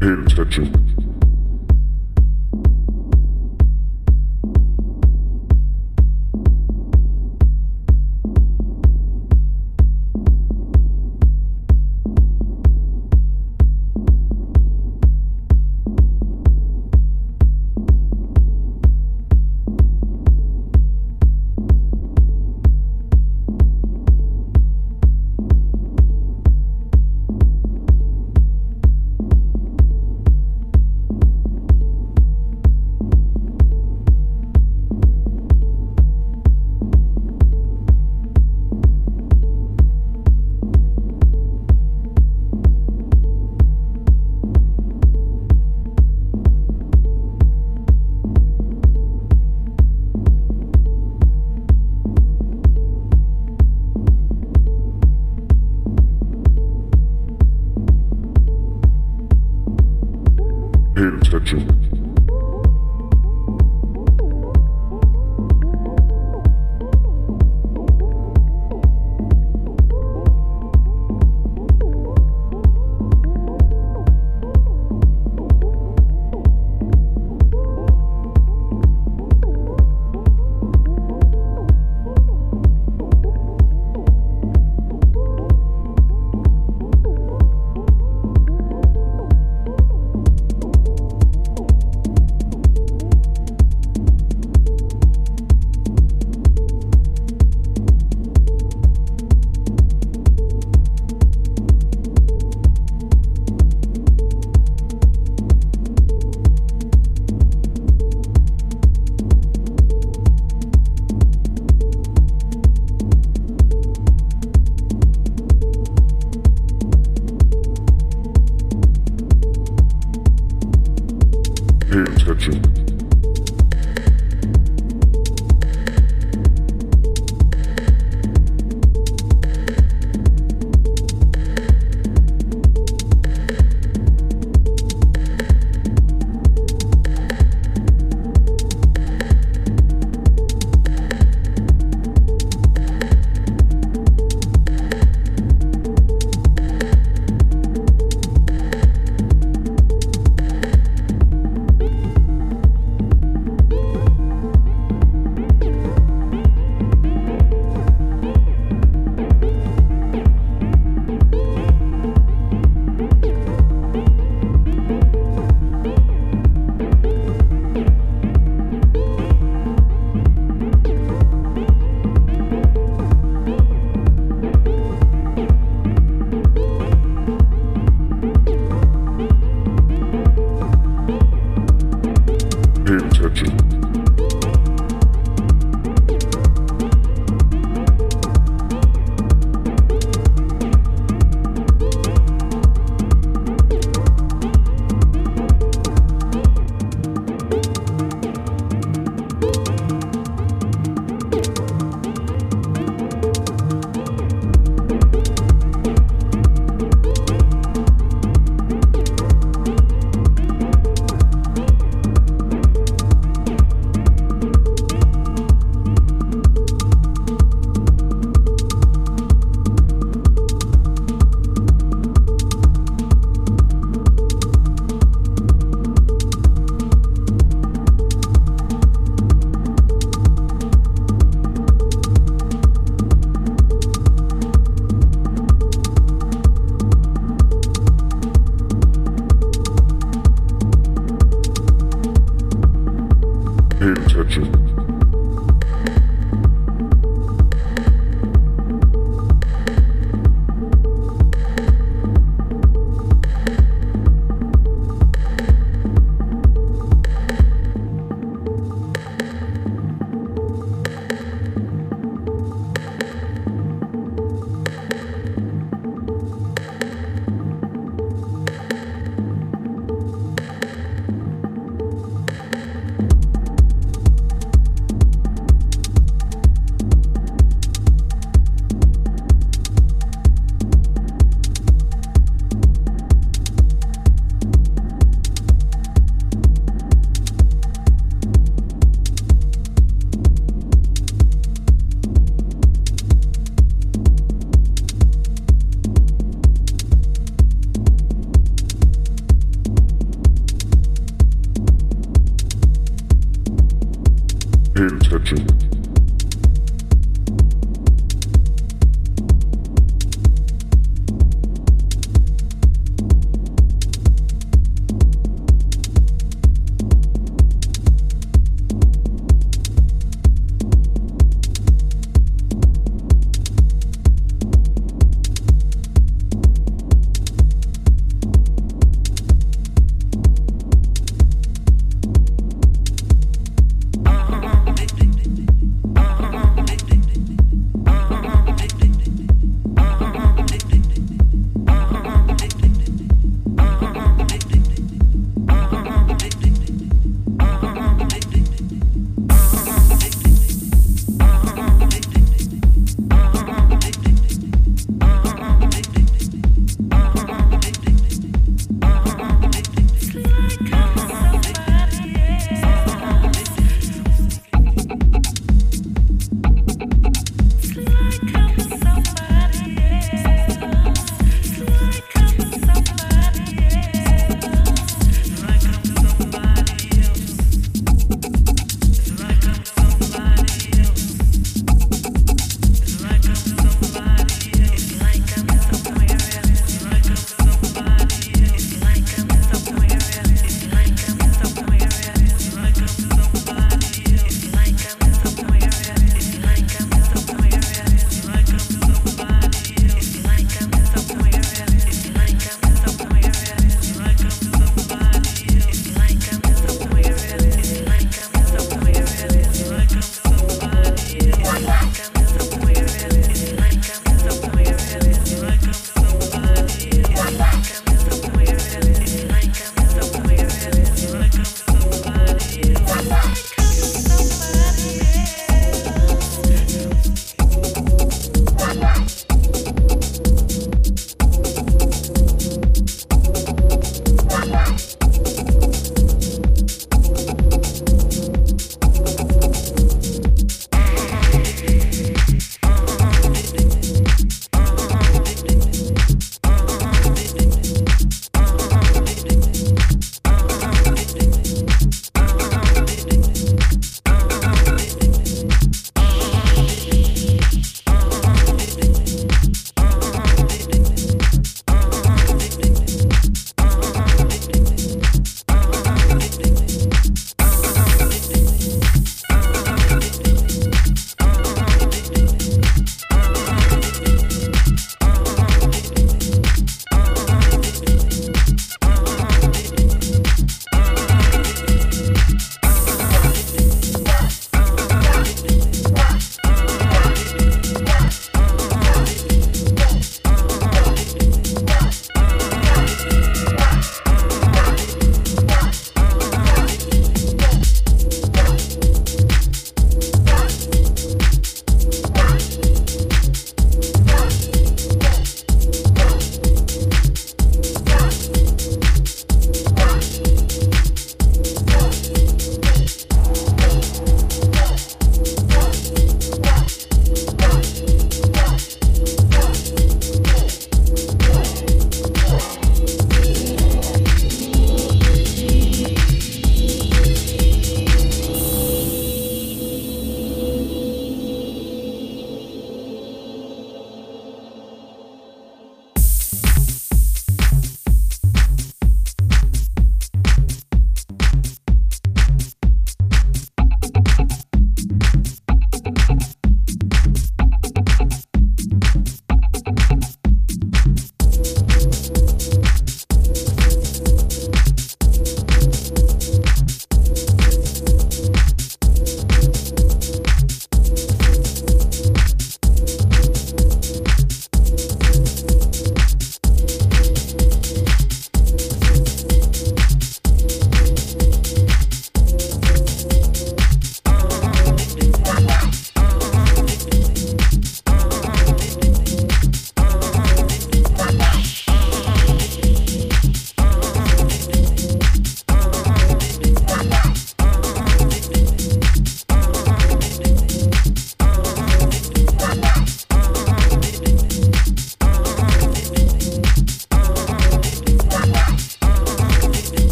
Pay attention.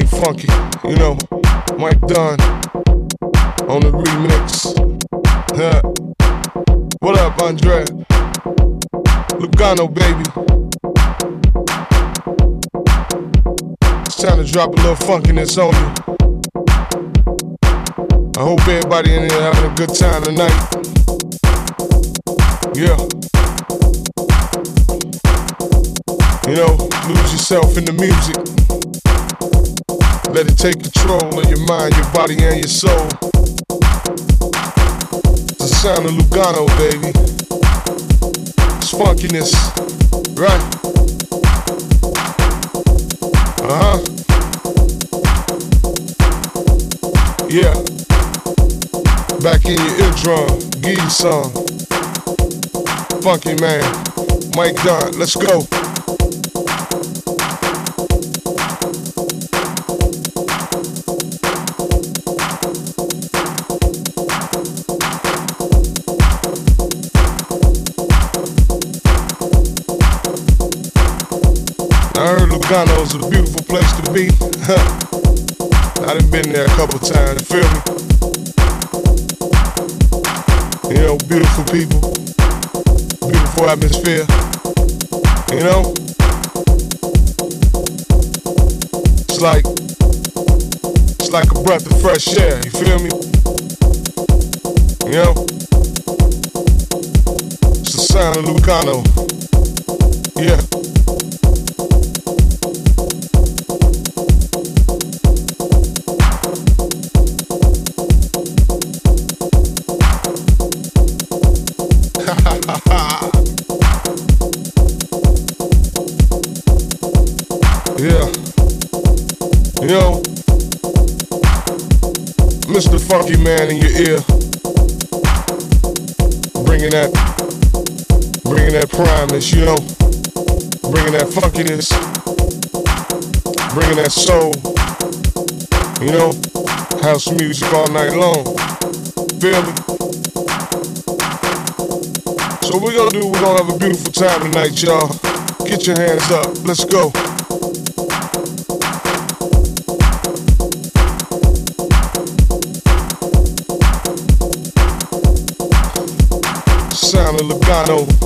Made funky, you know, Mike Dunn on the remix. Huh. What up, Andre? Lugano, baby. It's time to drop a little funkiness on you. I hope everybody in here having a good time tonight. Yeah. You know, lose yourself in the music. Let it take control of your mind, your body, and your soul. It's the sound of Lugano, baby. It's funkiness, right? Uh huh. Yeah. Back in your eardrum, give you some. Funky man, Mike Dunn, let's go. Lugano's a beautiful place to be. I done been there a couple times, feel me? You know, beautiful people, beautiful atmosphere. You know? It's like it's like a breath of fresh air, you feel me? You know? It's the sound of Lugano. Yeah. Yeah. Mr. Funky Man in your ear. Bringing that, bringing that primeness, you know. Bringing that funkiness. Bringing that soul. You know, house music all night long. Feel me? So we're gonna do, we're gonna have a beautiful time tonight, y'all. Get your hands up. Let's go. Sound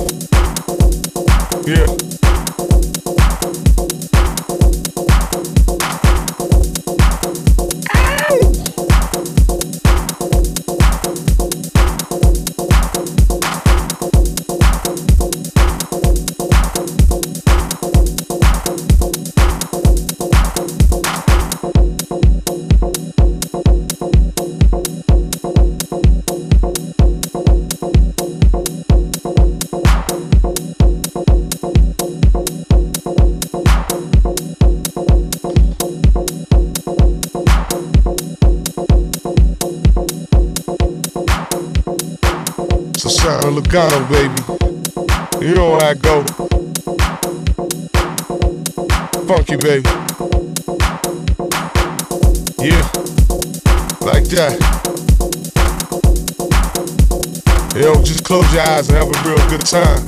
eyes and have a real good time.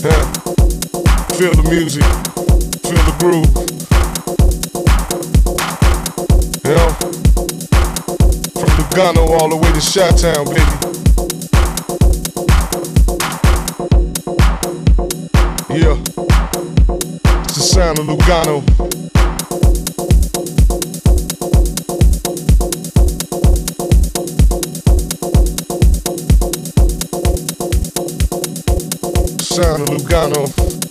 Huh? Feel the music. Feel the groove. Know? From Lugano all the way to Chi-Town, baby. Yeah. It's the sound of Lugano. Sound of Lugano.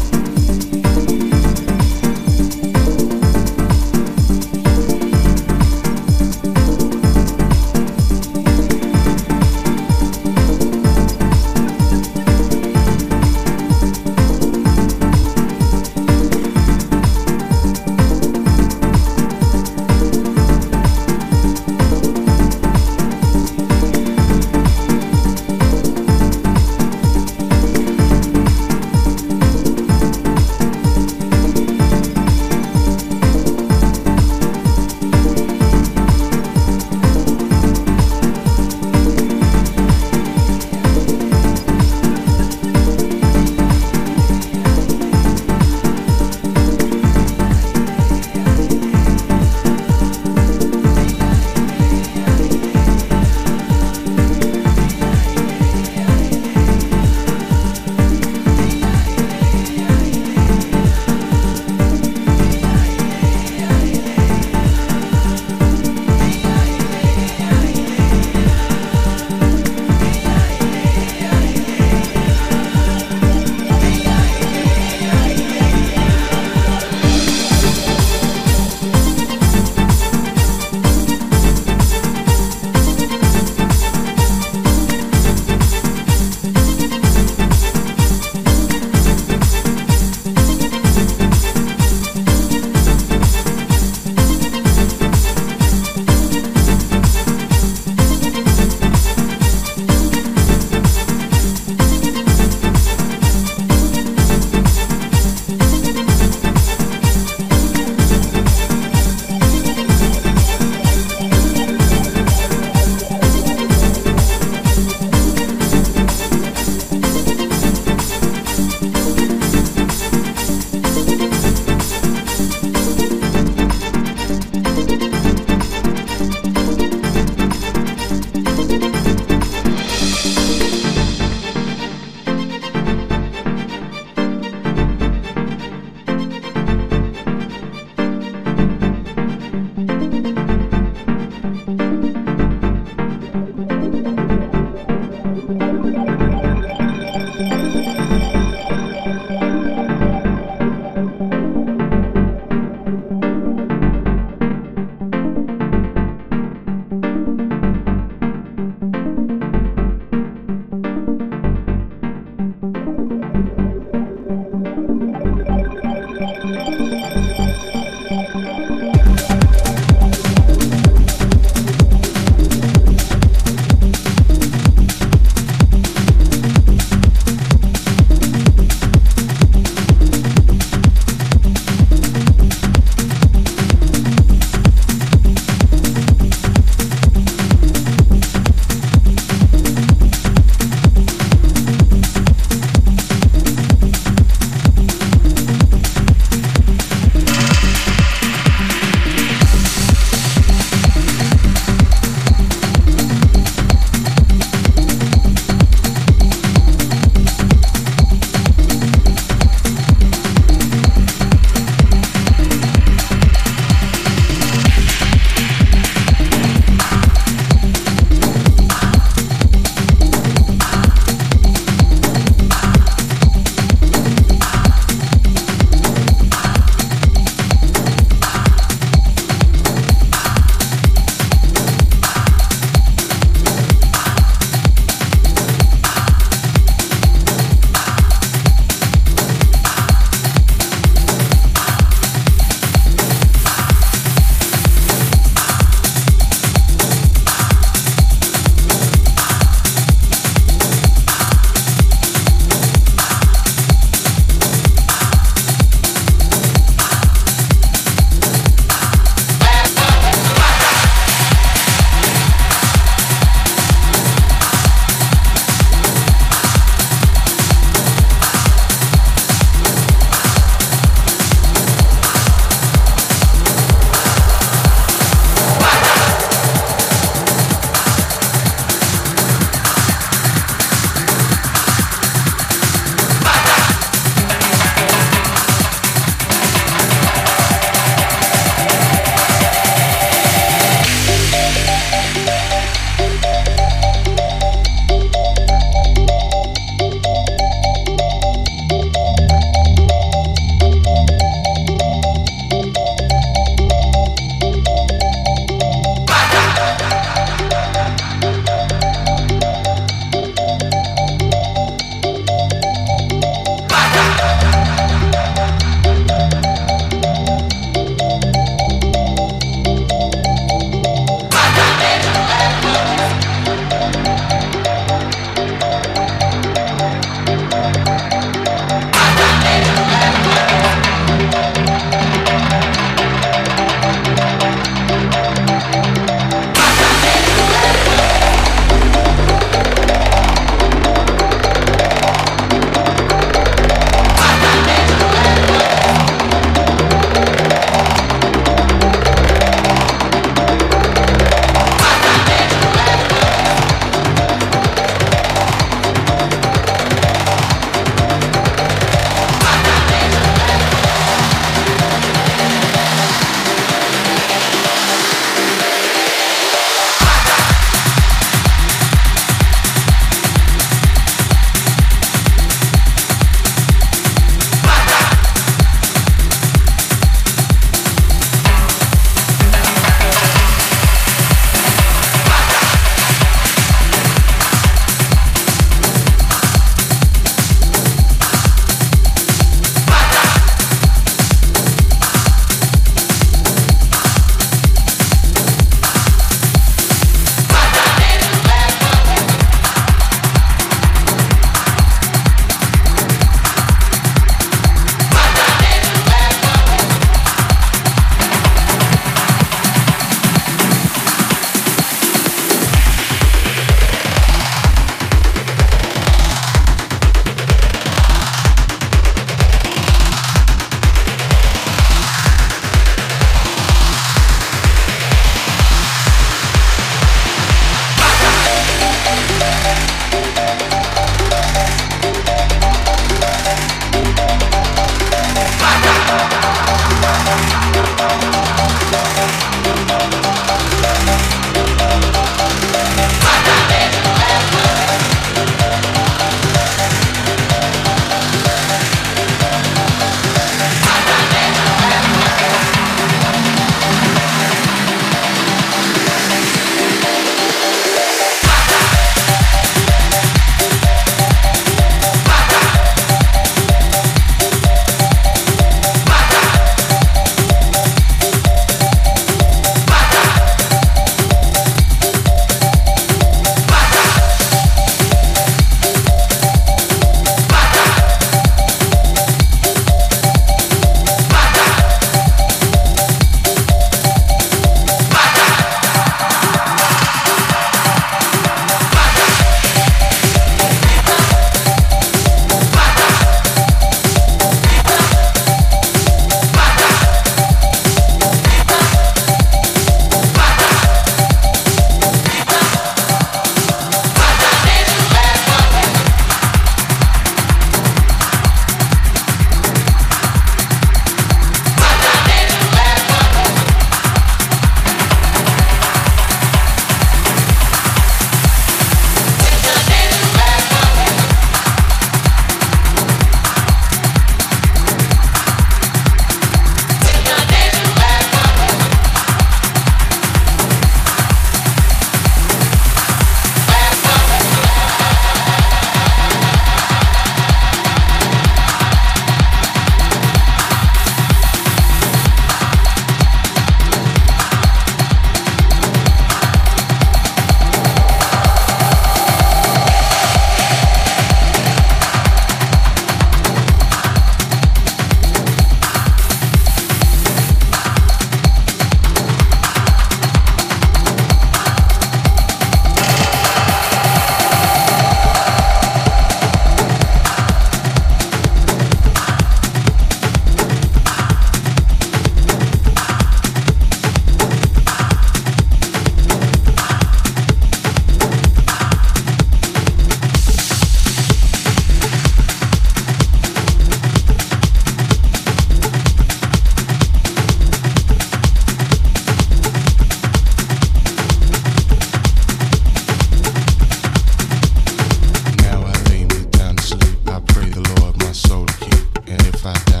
soul to keep. And if I die,